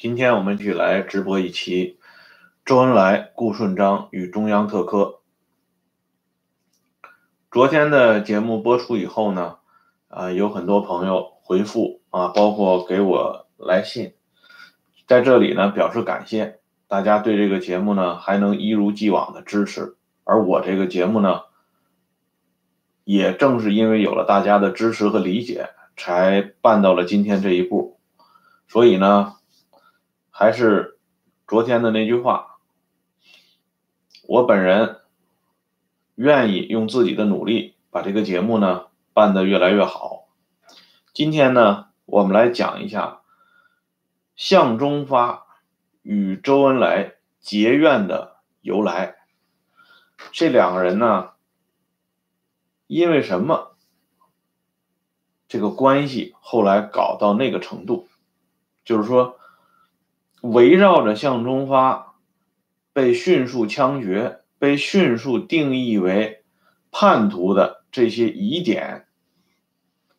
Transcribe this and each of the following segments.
今天我们继续来直播一期周恩来、顾顺章与中央特科。昨天的节目播出以后呢，啊，有很多朋友回复啊，包括给我来信，在这里呢表示感谢，大家对这个节目呢还能一如既往的支持，而我这个节目呢，也正是因为有了大家的支持和理解，才办到了今天这一步，所以呢。还是昨天的那句话，我本人愿意用自己的努力把这个节目呢办得越来越好。今天呢，我们来讲一下向忠发与周恩来结怨的由来。这两个人呢，因为什么这个关系后来搞到那个程度？就是说。围绕着向忠发被迅速枪决、被迅速定义为叛徒的这些疑点，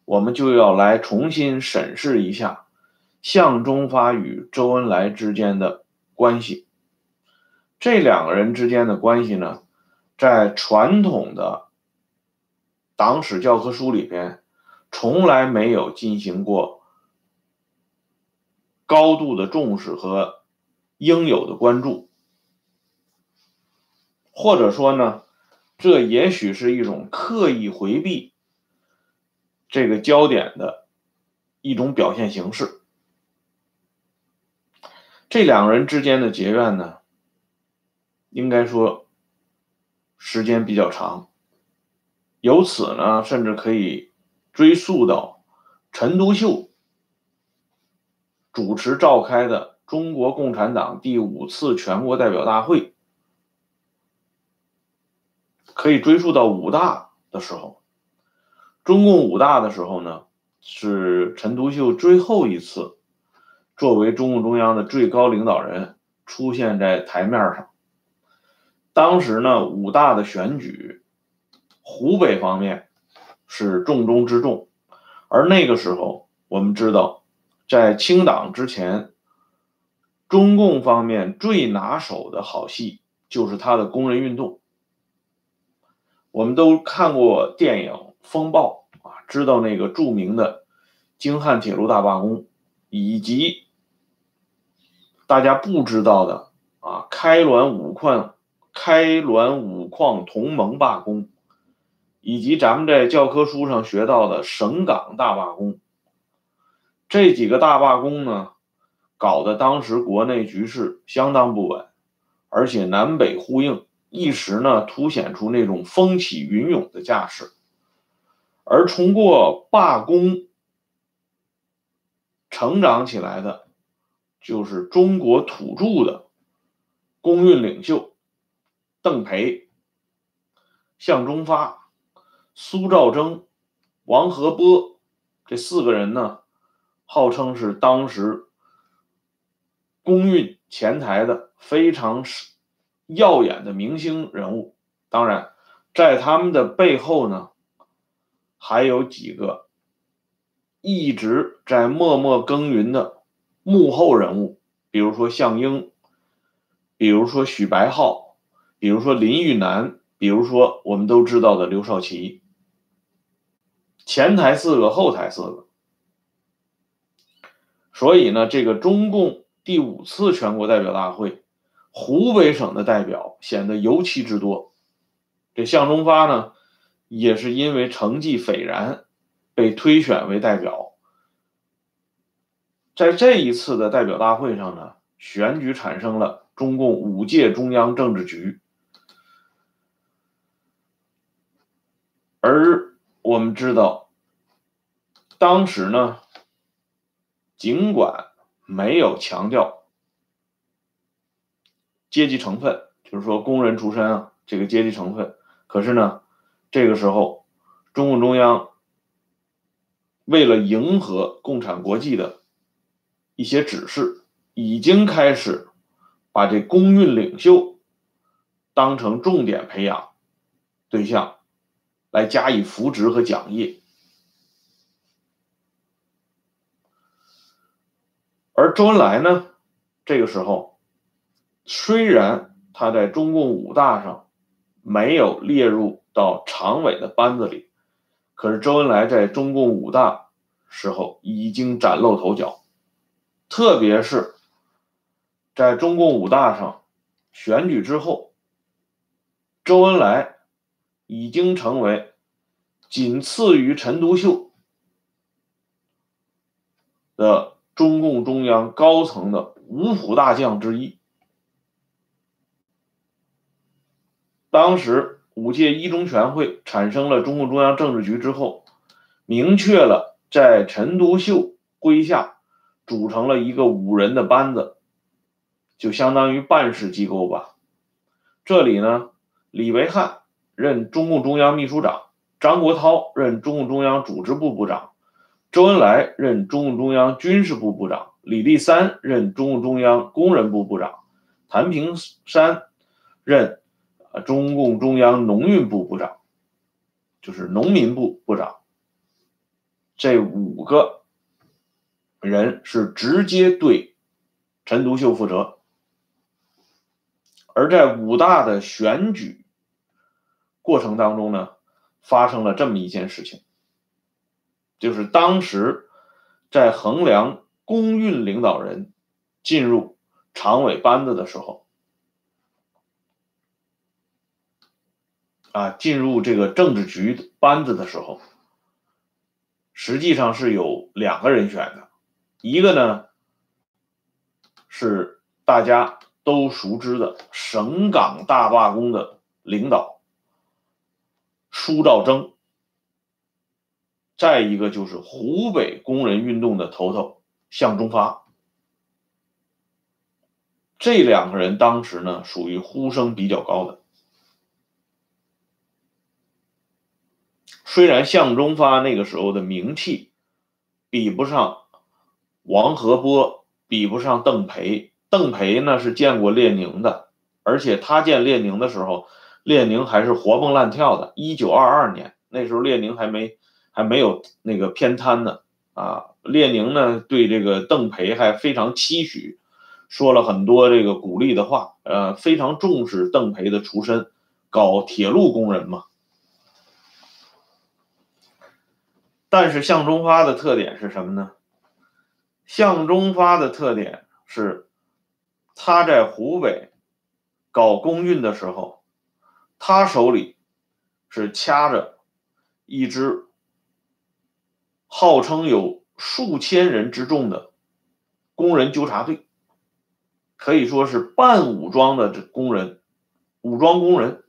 我们就要来重新审视一下向忠发与周恩来之间的关系。这两个人之间的关系呢，在传统的党史教科书里边，从来没有进行过。高度的重视和应有的关注，或者说呢，这也许是一种刻意回避这个焦点的一种表现形式。这两个人之间的结怨呢，应该说时间比较长，由此呢，甚至可以追溯到陈独秀。主持召开的中国共产党第五次全国代表大会，可以追溯到五大的时候。中共五大的时候呢，是陈独秀最后一次作为中共中央的最高领导人出现在台面上。当时呢，五大的选举，湖北方面是重中之重，而那个时候我们知道。在清党之前，中共方面最拿手的好戏就是他的工人运动。我们都看过电影《风暴》啊，知道那个著名的京汉铁路大罢工，以及大家不知道的啊，开滦五矿、开滦五矿同盟罢工，以及咱们在教科书上学到的省港大罢工。这几个大罢工呢，搞得当时国内局势相当不稳，而且南北呼应，一时呢凸显出那种风起云涌的架势。而通过罢工成长起来的，就是中国土著的工运领袖邓培、向忠发、苏兆征、王和波这四个人呢。号称是当时公运前台的非常耀眼的明星人物，当然，在他们的背后呢，还有几个一直在默默耕耘的幕后人物，比如说项英，比如说许白浩，比如说林玉南，比如说我们都知道的刘少奇，前台四个，后台四个。所以呢，这个中共第五次全国代表大会，湖北省的代表显得尤其之多。这向忠发呢，也是因为成绩斐然，被推选为代表。在这一次的代表大会上呢，选举产生了中共五届中央政治局。而我们知道，当时呢。尽管没有强调阶级成分，就是说工人出身啊，这个阶级成分，可是呢，这个时候中共中央为了迎合共产国际的一些指示，已经开始把这工运领袖当成重点培养对象来加以扶植和奖励。而周恩来呢，这个时候，虽然他在中共五大上没有列入到常委的班子里，可是周恩来在中共五大时候已经崭露头角，特别是在中共五大上选举之后，周恩来已经成为仅次于陈独秀的。中共中央高层的五虎大将之一，当时五届一中全会产生了中共中央政治局之后，明确了在陈独秀麾下组成了一个五人的班子，就相当于办事机构吧。这里呢，李维汉任中共中央秘书长，张国焘任中共中央组织部部长。周恩来任中共中央军事部部长，李立三任中共中央工人部部长，谭平山任中共中央农运部部长，就是农民部部长。这五个人是直接对陈独秀负责，而在五大的选举过程当中呢，发生了这么一件事情。就是当时在衡量公运领导人进入常委班子的时候，啊，进入这个政治局班子的时候，实际上是有两个人选的，一个呢是大家都熟知的省港大罢工的领导舒兆征。再一个就是湖北工人运动的头头向忠发，这两个人当时呢属于呼声比较高的。虽然向忠发那个时候的名气比不上王荷波，比不上邓培，邓培呢是见过列宁的，而且他见列宁的时候，列宁还是活蹦乱跳的。一九二二年那时候，列宁还没。还没有那个偏瘫呢，啊，列宁呢对这个邓培还非常期许，说了很多这个鼓励的话，呃，非常重视邓培的出身，搞铁路工人嘛。但是向忠发的特点是什么呢？向忠发的特点是，他在湖北搞公运的时候，他手里是掐着一支。号称有数千人之众的工人纠察队，可以说是半武装的这工人，武装工人。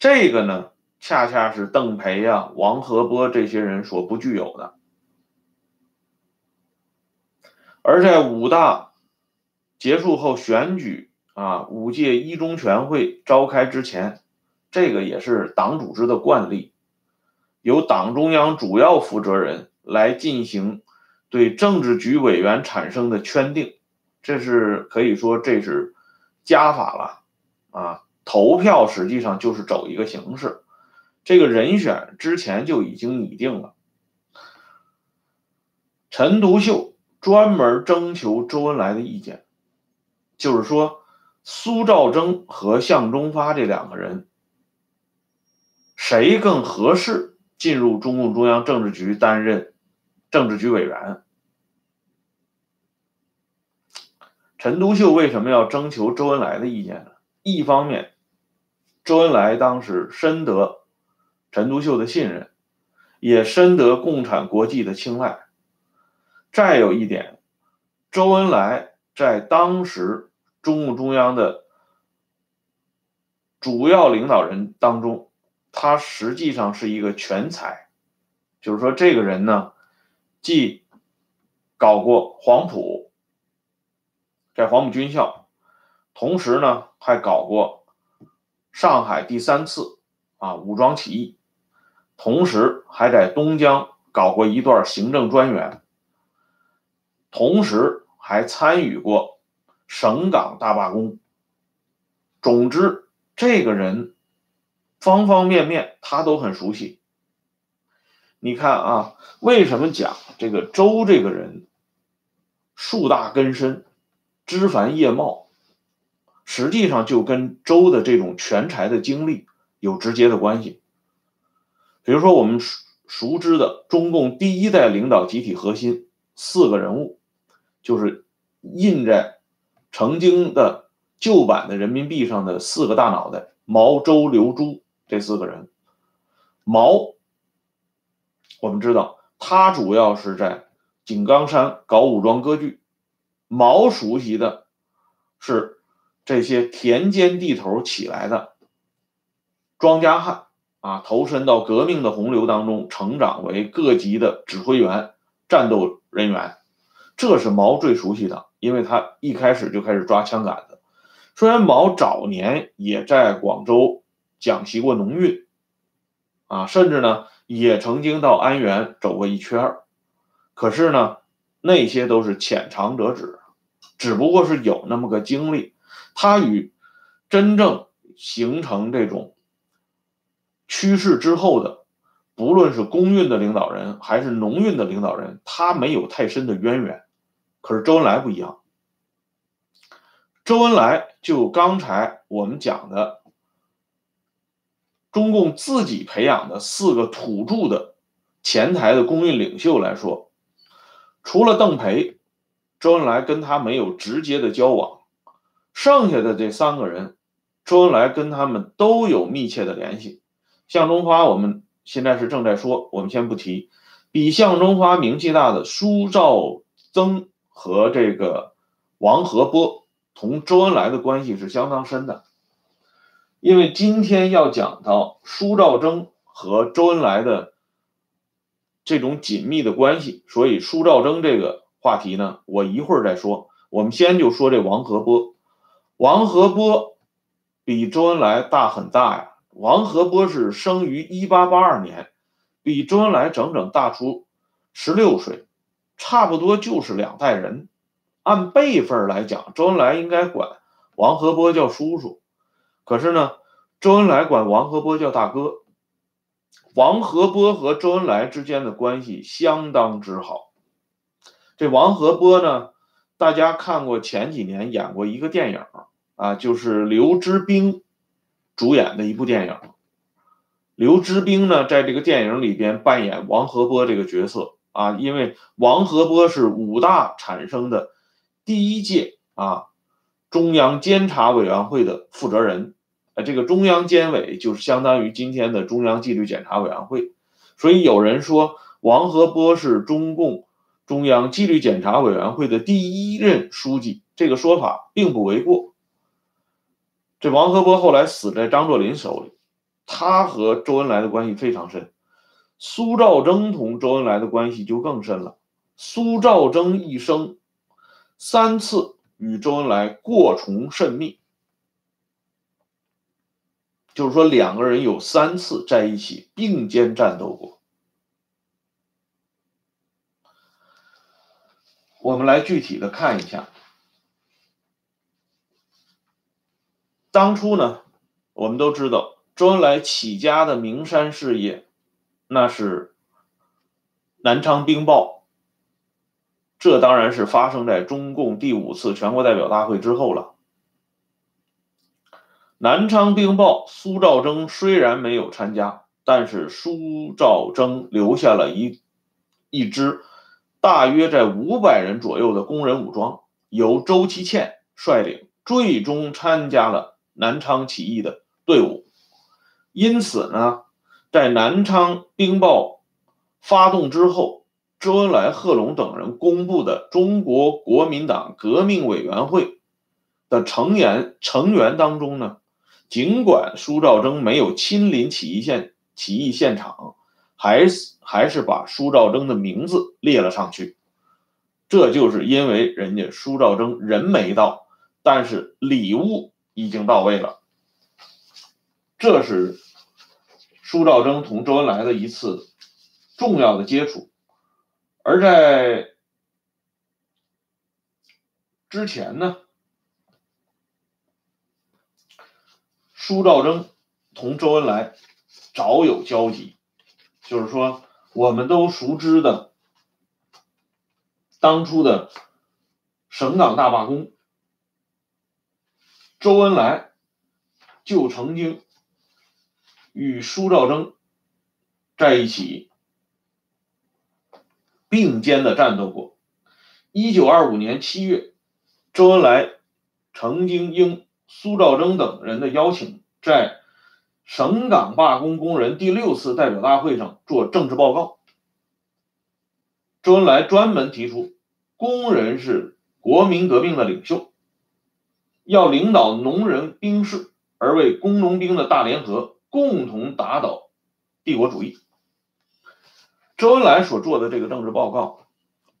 这个呢，恰恰是邓培呀、王河波这些人所不具有的。而在武大结束后选举啊，五届一中全会召开之前，这个也是党组织的惯例。由党中央主要负责人来进行对政治局委员产生的圈定，这是可以说这是加法了啊！投票实际上就是走一个形式，这个人选之前就已经拟定了。陈独秀专门征求周恩来的意见，就是说苏兆征和向忠发这两个人谁更合适？进入中共中央政治局担任政治局委员，陈独秀为什么要征求周恩来的意见呢？一方面，周恩来当时深得陈独秀的信任，也深得共产国际的青睐。再有一点，周恩来在当时中共中央的主要领导人当中。他实际上是一个全才，就是说这个人呢，既搞过黄埔，在黄埔军校，同时呢还搞过上海第三次啊武装起义，同时还在东江搞过一段行政专员，同时还参与过省港大罢工。总之，这个人。方方面面他都很熟悉。你看啊，为什么讲这个周这个人树大根深枝繁叶茂，实际上就跟周的这种全才的经历有直接的关系。比如说，我们熟熟知的中共第一代领导集体核心四个人物，就是印在曾经的旧版的人民币上的四个大脑袋：毛、周、刘、朱这四个人。毛，我们知道他主要是在井冈山搞武装割据。毛熟悉的是这些田间地头起来的庄稼汉啊，投身到革命的洪流当中，成长为各级的指挥员、战斗人员。这是毛最熟悉的，因为他一开始就开始抓枪杆子。虽然毛早年也在广州讲习过农运，啊，甚至呢也曾经到安源走过一圈，可是呢。那些都是浅尝辄止，只不过是有那么个经历。他与真正形成这种趋势之后的，不论是公运的领导人还是农运的领导人，他没有太深的渊源。可是周恩来不一样，周恩来就刚才我们讲的，中共自己培养的四个土著的前台的公运领袖来说。除了邓培，周恩来跟他没有直接的交往，剩下的这三个人，周恩来跟他们都有密切的联系。向忠发，我们现在是正在说，我们先不提。比向忠发名气大的苏兆增和这个王和波，同周恩来的关系是相当深的。因为今天要讲到苏兆征和周恩来的。这种紧密的关系，所以苏兆征这个话题呢，我一会儿再说。我们先就说这王和波。王和波比周恩来大很大呀。王和波是生于一八八二年，比周恩来整整大出十六岁，差不多就是两代人。按辈分来讲，周恩来应该管王和波叫叔叔，可是呢，周恩来管王和波叫大哥。王和波和周恩来之间的关系相当之好。这王和波呢，大家看过前几年演过一个电影啊，就是刘知兵主演的一部电影。刘知兵呢，在这个电影里边扮演王和波这个角色啊，因为王和波是武大产生的第一届啊中央监察委员会的负责人。这个中央监委就是相当于今天的中央纪律检查委员会，所以有人说王和波是中共中央纪律检查委员会的第一任书记，这个说法并不为过。这王和波后来死在张作霖手里，他和周恩来的关系非常深。苏兆征同周恩来的关系就更深了。苏兆征一生三次与周恩来过从甚密。就是说，两个人有三次在一起并肩战斗过。我们来具体的看一下。当初呢，我们都知道周恩来起家的名山事业，那是南昌兵报。这当然是发生在中共第五次全国代表大会之后了。南昌兵报，苏兆征虽然没有参加，但是苏兆征留下了一一支大约在五百人左右的工人武装，由周其倩率领，最终参加了南昌起义的队伍。因此呢，在南昌兵报发动之后，周恩来、贺龙等人公布的中国国民党革命委员会的成员成员当中呢。尽管苏兆征没有亲临起义现起义现场，还是还是把苏兆征的名字列了上去。这就是因为人家苏兆征人没到，但是礼物已经到位了。这是苏兆征同周恩来的一次重要的接触，而在之前呢？苏兆征同周恩来早有交集，就是说，我们都熟知的当初的省港大罢工周恩来就曾经与苏兆征在一起并肩的战斗过。一九二五年七月，周恩来曾经应苏兆征等人的邀请，在省港罢工工人第六次代表大会上做政治报告。周恩来专门提出，工人是国民革命的领袖。要领导农人兵士，而为工农兵的大联合，共同打倒帝国主义。周恩来所做的这个政治报告，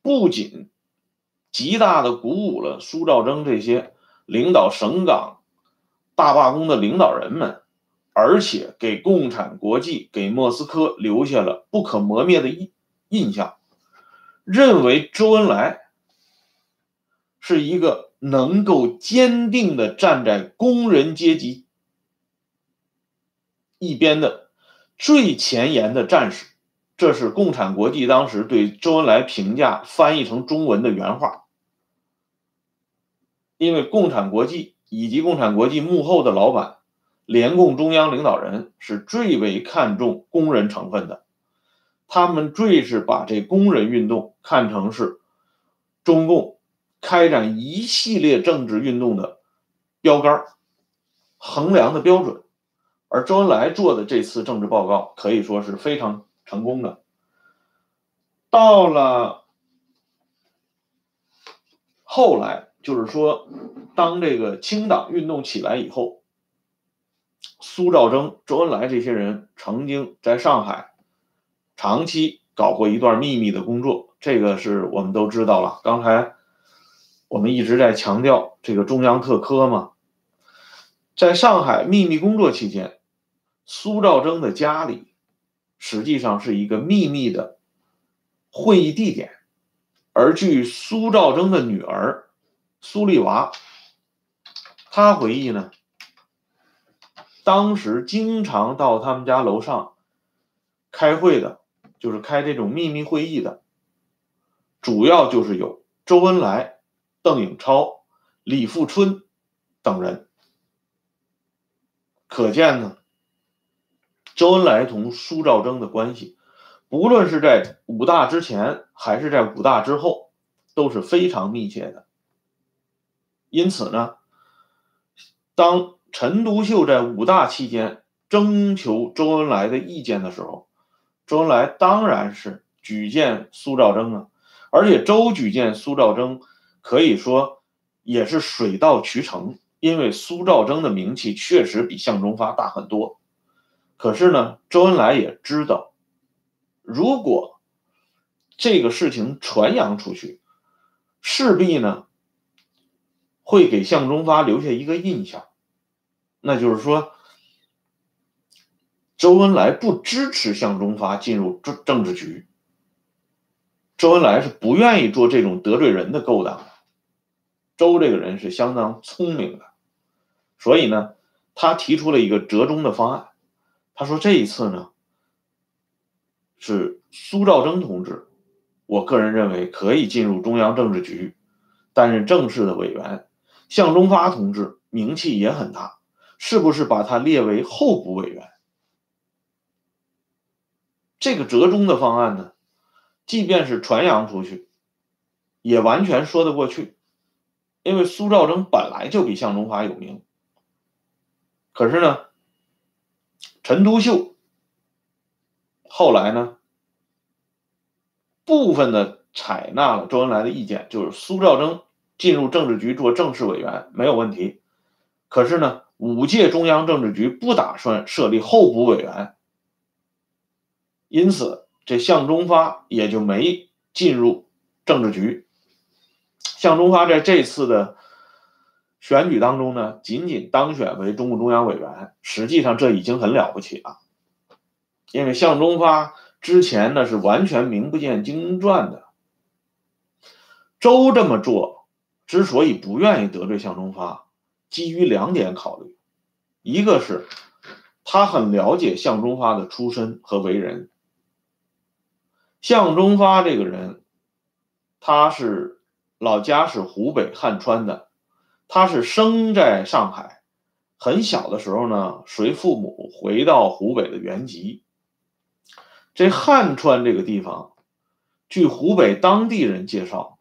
不仅极大的鼓舞了苏兆征这些领导省港大罢工的领导人们，而且给共产国际、给莫斯科留下了不可磨灭的印印象，认为周恩来是一个。能够坚定的站在工人阶级一边的最前沿的战士，这是共产国际当时对周恩来评价翻译成中文的原话。因为共产国际以及共产国际幕后的老板，联共中央领导人是最为看重工人成分的，他们最是把这工人运动看成是中共。开展一系列政治运动的标杆、衡量的标准，而周恩来做的这次政治报告可以说是非常成功的。到了后来，就是说，当这个清党运动起来以后，苏兆征、周恩来这些人曾经在上海长期搞过一段秘密的工作，这个是我们都知道了。刚才。我们一直在强调这个中央特科嘛，在上海秘密工作期间，苏兆征的家里实际上是一个秘密的会议地点，而据苏兆征的女儿苏丽娃，他回忆呢，当时经常到他们家楼上开会的，就是开这种秘密会议的，主要就是有周恩来。邓颖超、李富春等人，可见呢，周恩来同苏兆征的关系，不论是在五大之前还是在五大之后，都是非常密切的。因此呢，当陈独秀在五大期间征求周恩来的意见的时候，周恩来当然是举荐苏兆征啊，而且周举荐苏兆征。可以说也是水到渠成，因为苏兆征的名气确实比向忠发大很多。可是呢，周恩来也知道，如果这个事情传扬出去，势必呢会给向忠发留下一个印象，那就是说，周恩来不支持向忠发进入政政治局。周恩来是不愿意做这种得罪人的勾当。周这个人是相当聪明的，所以呢，他提出了一个折中的方案。他说：“这一次呢，是苏兆征同志，我个人认为可以进入中央政治局，担任正式的委员。向忠发同志名气也很大，是不是把他列为候补委员？这个折中的方案呢，即便是传扬出去，也完全说得过去。”因为苏兆征本来就比向忠发有名，可是呢，陈独秀后来呢，部分的采纳了周恩来的意见，就是苏兆征进入政治局做正式委员没有问题。可是呢，五届中央政治局不打算设立候补委员，因此这向忠发也就没进入政治局。向忠发在这次的选举当中呢，仅仅当选为中共中央委员，实际上这已经很了不起了。因为向忠发之前呢是完全名不见经传的。周这么做之所以不愿意得罪向忠发，基于两点考虑：一个是他很了解向忠发的出身和为人。向忠发这个人，他是。老家是湖北汉川的，他是生在上海，很小的时候呢，随父母回到湖北的原籍。这汉川这个地方，据湖北当地人介绍，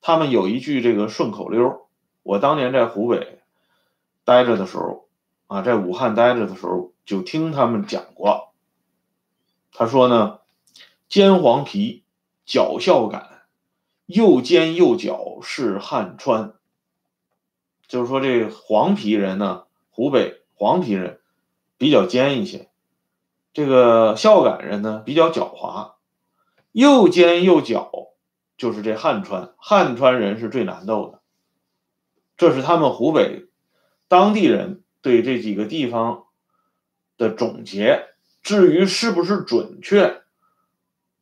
他们有一句这个顺口溜我当年在湖北待着的时候，啊，在武汉待着的时候，就听他们讲过。他说呢，煎黄皮，脚孝感，又尖又脚是汉川。就是说，这黄皮人呢，湖北黄皮人比较尖一些，这个孝感人呢比较狡猾，又尖又狡，就是这汉川汉川人是最难斗的。这是他们湖北当地人对这几个地方的总结。至于是不是准确，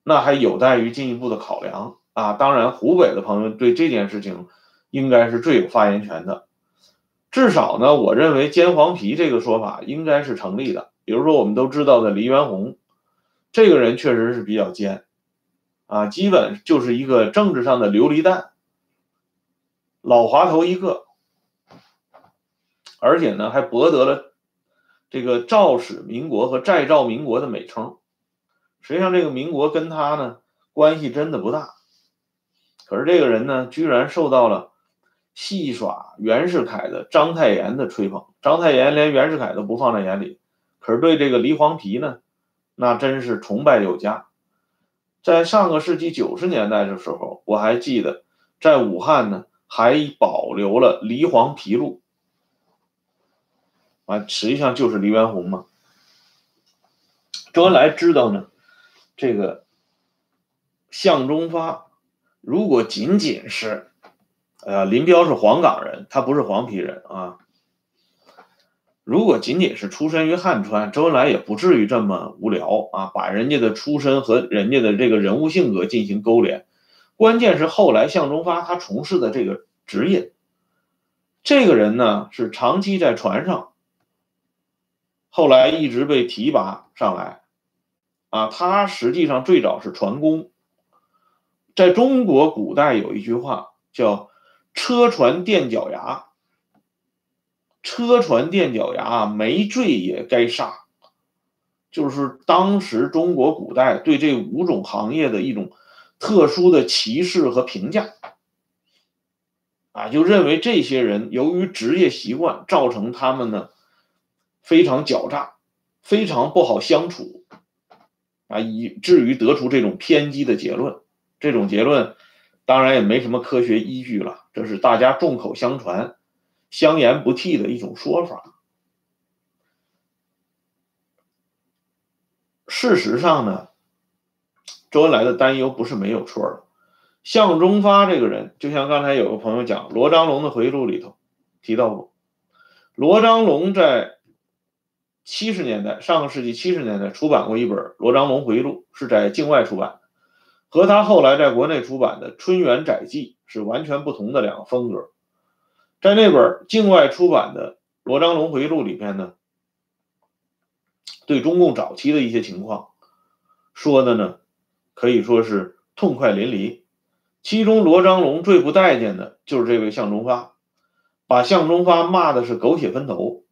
那还有待于进一步的考量啊。当然，湖北的朋友对这件事情应该是最有发言权的。至少呢，我认为煎黄皮这个说法应该是成立的。比如说，我们都知道的黎元洪，这个人确实是比较奸，啊，基本就是一个政治上的琉璃弹，老滑头一个，而且呢，还博得了这个赵使民国和再赵民国的美称。实际上，这个民国跟他呢关系真的不大，可是这个人呢，居然受到了。戏耍袁世凯的章太炎的吹捧，章太炎连袁世凯都不放在眼里，可是对这个黎黄皮呢，那真是崇拜有加。在上个世纪九十年代的时候，我还记得在武汉呢，还保留了黎黄皮路，啊，实际上就是黎元洪嘛。周恩来知道呢，这个向忠发如果仅仅是。呃，林彪是黄冈人，他不是黄皮人啊。如果仅仅是出身于汉川，周恩来也不至于这么无聊啊，把人家的出身和人家的这个人物性格进行勾连。关键是后来向忠发他从事的这个职业，这个人呢是长期在船上，后来一直被提拔上来，啊，他实际上最早是船工。在中国古代有一句话叫。车船垫脚牙，车船垫脚牙，没罪也该杀。就是当时中国古代对这五种行业的一种特殊的歧视和评价，啊，就认为这些人由于职业习惯造成他们呢非常狡诈，非常不好相处，啊，以至于得出这种偏激的结论。这种结论。当然也没什么科学依据了，这是大家众口相传、相言不替的一种说法。事实上呢，周恩来的担忧不是没有错的。向忠发这个人，就像刚才有个朋友讲，罗章龙的回忆录里头提到过，罗章龙在七十年代，上个世纪七十年代出版过一本《罗章龙回忆录》，是在境外出版。和他后来在国内出版的《春园载记》是完全不同的两个风格。在那本境外出版的《罗章龙回忆录》里边呢，对中共早期的一些情况说的呢，可以说是痛快淋漓。其中罗章龙最不待见的就是这位向忠发，把向忠发骂的是狗血喷头。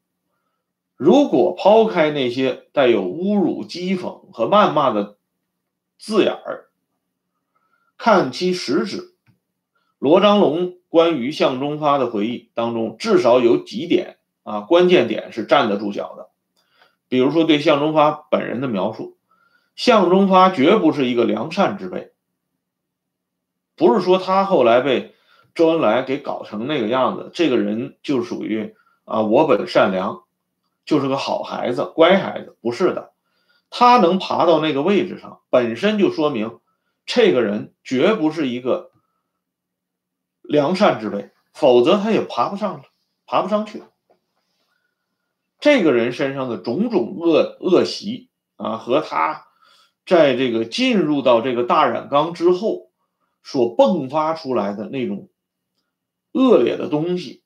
如果抛开那些带有侮辱、讥讽和谩骂的字眼儿，看其实质，罗章龙关于向忠发的回忆当中，至少有几点啊，关键点是站得住脚的。比如说对向忠发本人的描述，向忠发绝不是一个良善之辈，不是说他后来被周恩来给搞成那个样子，这个人就属于啊我本善良，就是个好孩子、乖孩子，不是的，他能爬到那个位置上，本身就说明。这个人绝不是一个良善之辈，否则他也爬不上，爬不上去。这个人身上的种种恶恶习啊，和他在这个进入到这个大染缸之后所迸发出来的那种恶劣的东西，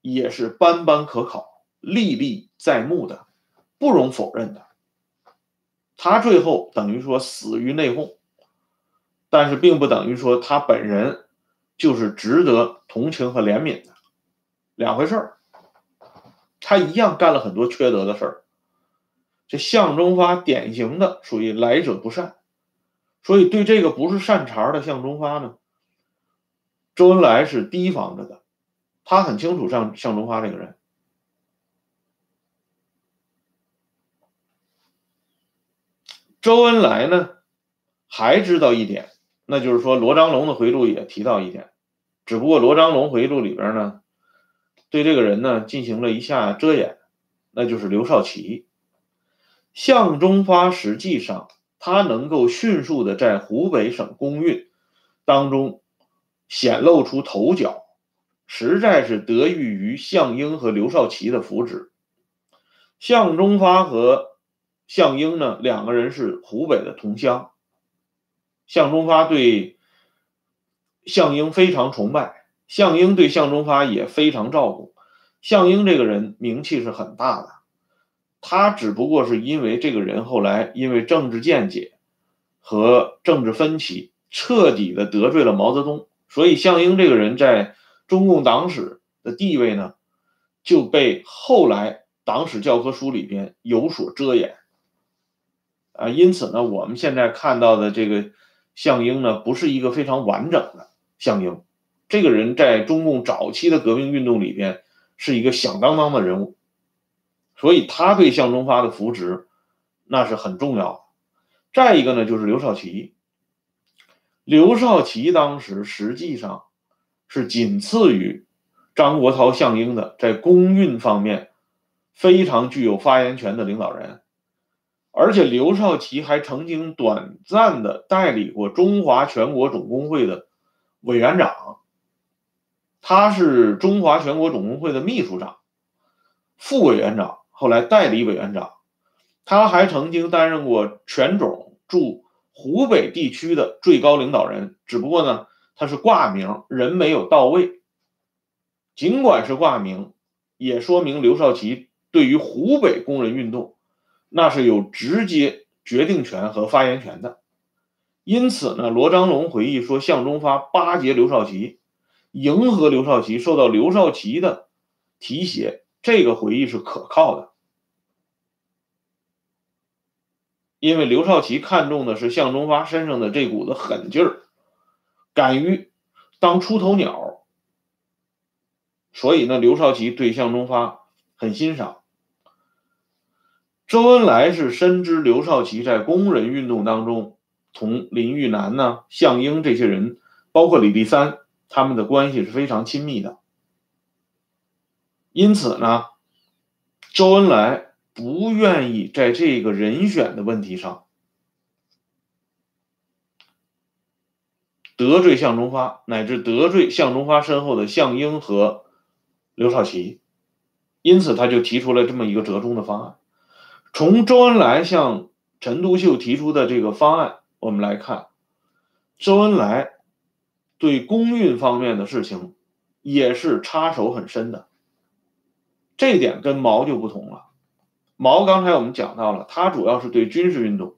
也是斑斑可考、历历在目的，不容否认的。他最后等于说死于内讧，但是并不等于说他本人就是值得同情和怜悯的两回事儿。他一样干了很多缺德的事儿。这向忠发典型的属于来者不善，所以对这个不是善茬的向忠发呢，周恩来是提防着的。他很清楚向向忠发这个人。周恩来呢，还知道一点，那就是说罗章龙的回忆录也提到一点，只不过罗章龙回忆录里边呢，对这个人呢进行了一下遮掩，那就是刘少奇。向忠发实际上他能够迅速的在湖北省公运当中显露出头角，实在是得益于项英和刘少奇的扶持。向忠发和项英呢，两个人是湖北的同乡。向忠发对项英非常崇拜，项英对向忠发也非常照顾。项英这个人名气是很大的，他只不过是因为这个人后来因为政治见解和政治分歧，彻底的得罪了毛泽东，所以项英这个人在中共党史的地位呢，就被后来党史教科书里边有所遮掩。啊，因此呢，我们现在看到的这个项英呢，不是一个非常完整的项英。这个人在中共早期的革命运动里边是一个响当当的人物，所以他对向忠发的扶植那是很重要的。再一个呢，就是刘少奇。刘少奇当时实际上是仅次于张国焘、项英的在工运方面非常具有发言权的领导人。而且刘少奇还曾经短暂的代理过中华全国总工会的委员长，他是中华全国总工会的秘书长、副委员长，后来代理委员长。他还曾经担任过全总驻湖北地区的最高领导人，只不过呢，他是挂名，人没有到位。尽管是挂名，也说明刘少奇对于湖北工人运动。那是有直接决定权和发言权的，因此呢，罗章龙回忆说，向忠发巴结刘少奇，迎合刘少奇，受到刘少奇的提携，这个回忆是可靠的，因为刘少奇看中的是向忠发身上的这股子狠劲儿，敢于当出头鸟，所以呢，刘少奇对向忠发很欣赏。周恩来是深知刘少奇在工人运动当中同林育南呢、项英这些人，包括李立三他们的关系是非常亲密的，因此呢，周恩来不愿意在这个人选的问题上得罪向忠发，乃至得罪向忠发身后的项英和刘少奇，因此他就提出了这么一个折中的方案。从周恩来向陈独秀提出的这个方案，我们来看，周恩来对公运方面的事情也是插手很深的，这点跟毛就不同了。毛刚才我们讲到了，他主要是对军事运动，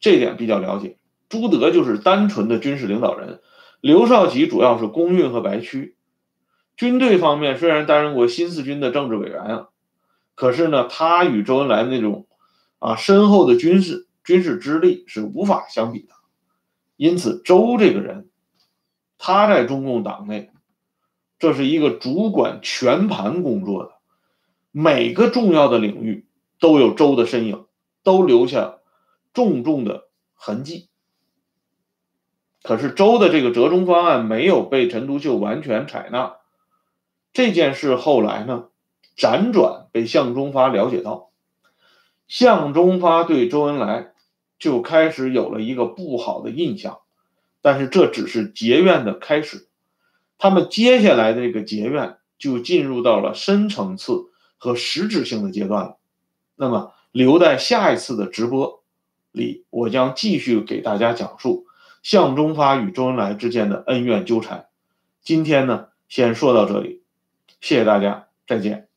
这点比较了解。朱德就是单纯的军事领导人，刘少奇主要是公运和白区。军队方面虽然担任过新四军的政治委员啊。可是呢，他与周恩来那种啊深厚的军事军事资历是无法相比的。因此，周这个人，他在中共党内，这是一个主管全盘工作的，每个重要的领域都有周的身影，都留下重重的痕迹。可是，周的这个折中方案没有被陈独秀完全采纳。这件事后来呢？辗转被向忠发了解到，向忠发对周恩来就开始有了一个不好的印象，但是这只是结怨的开始，他们接下来的这个结怨就进入到了深层次和实质性的阶段了。那么留在下一次的直播里，我将继续给大家讲述向忠发与周恩来之间的恩怨纠缠。今天呢，先说到这里，谢谢大家，再见。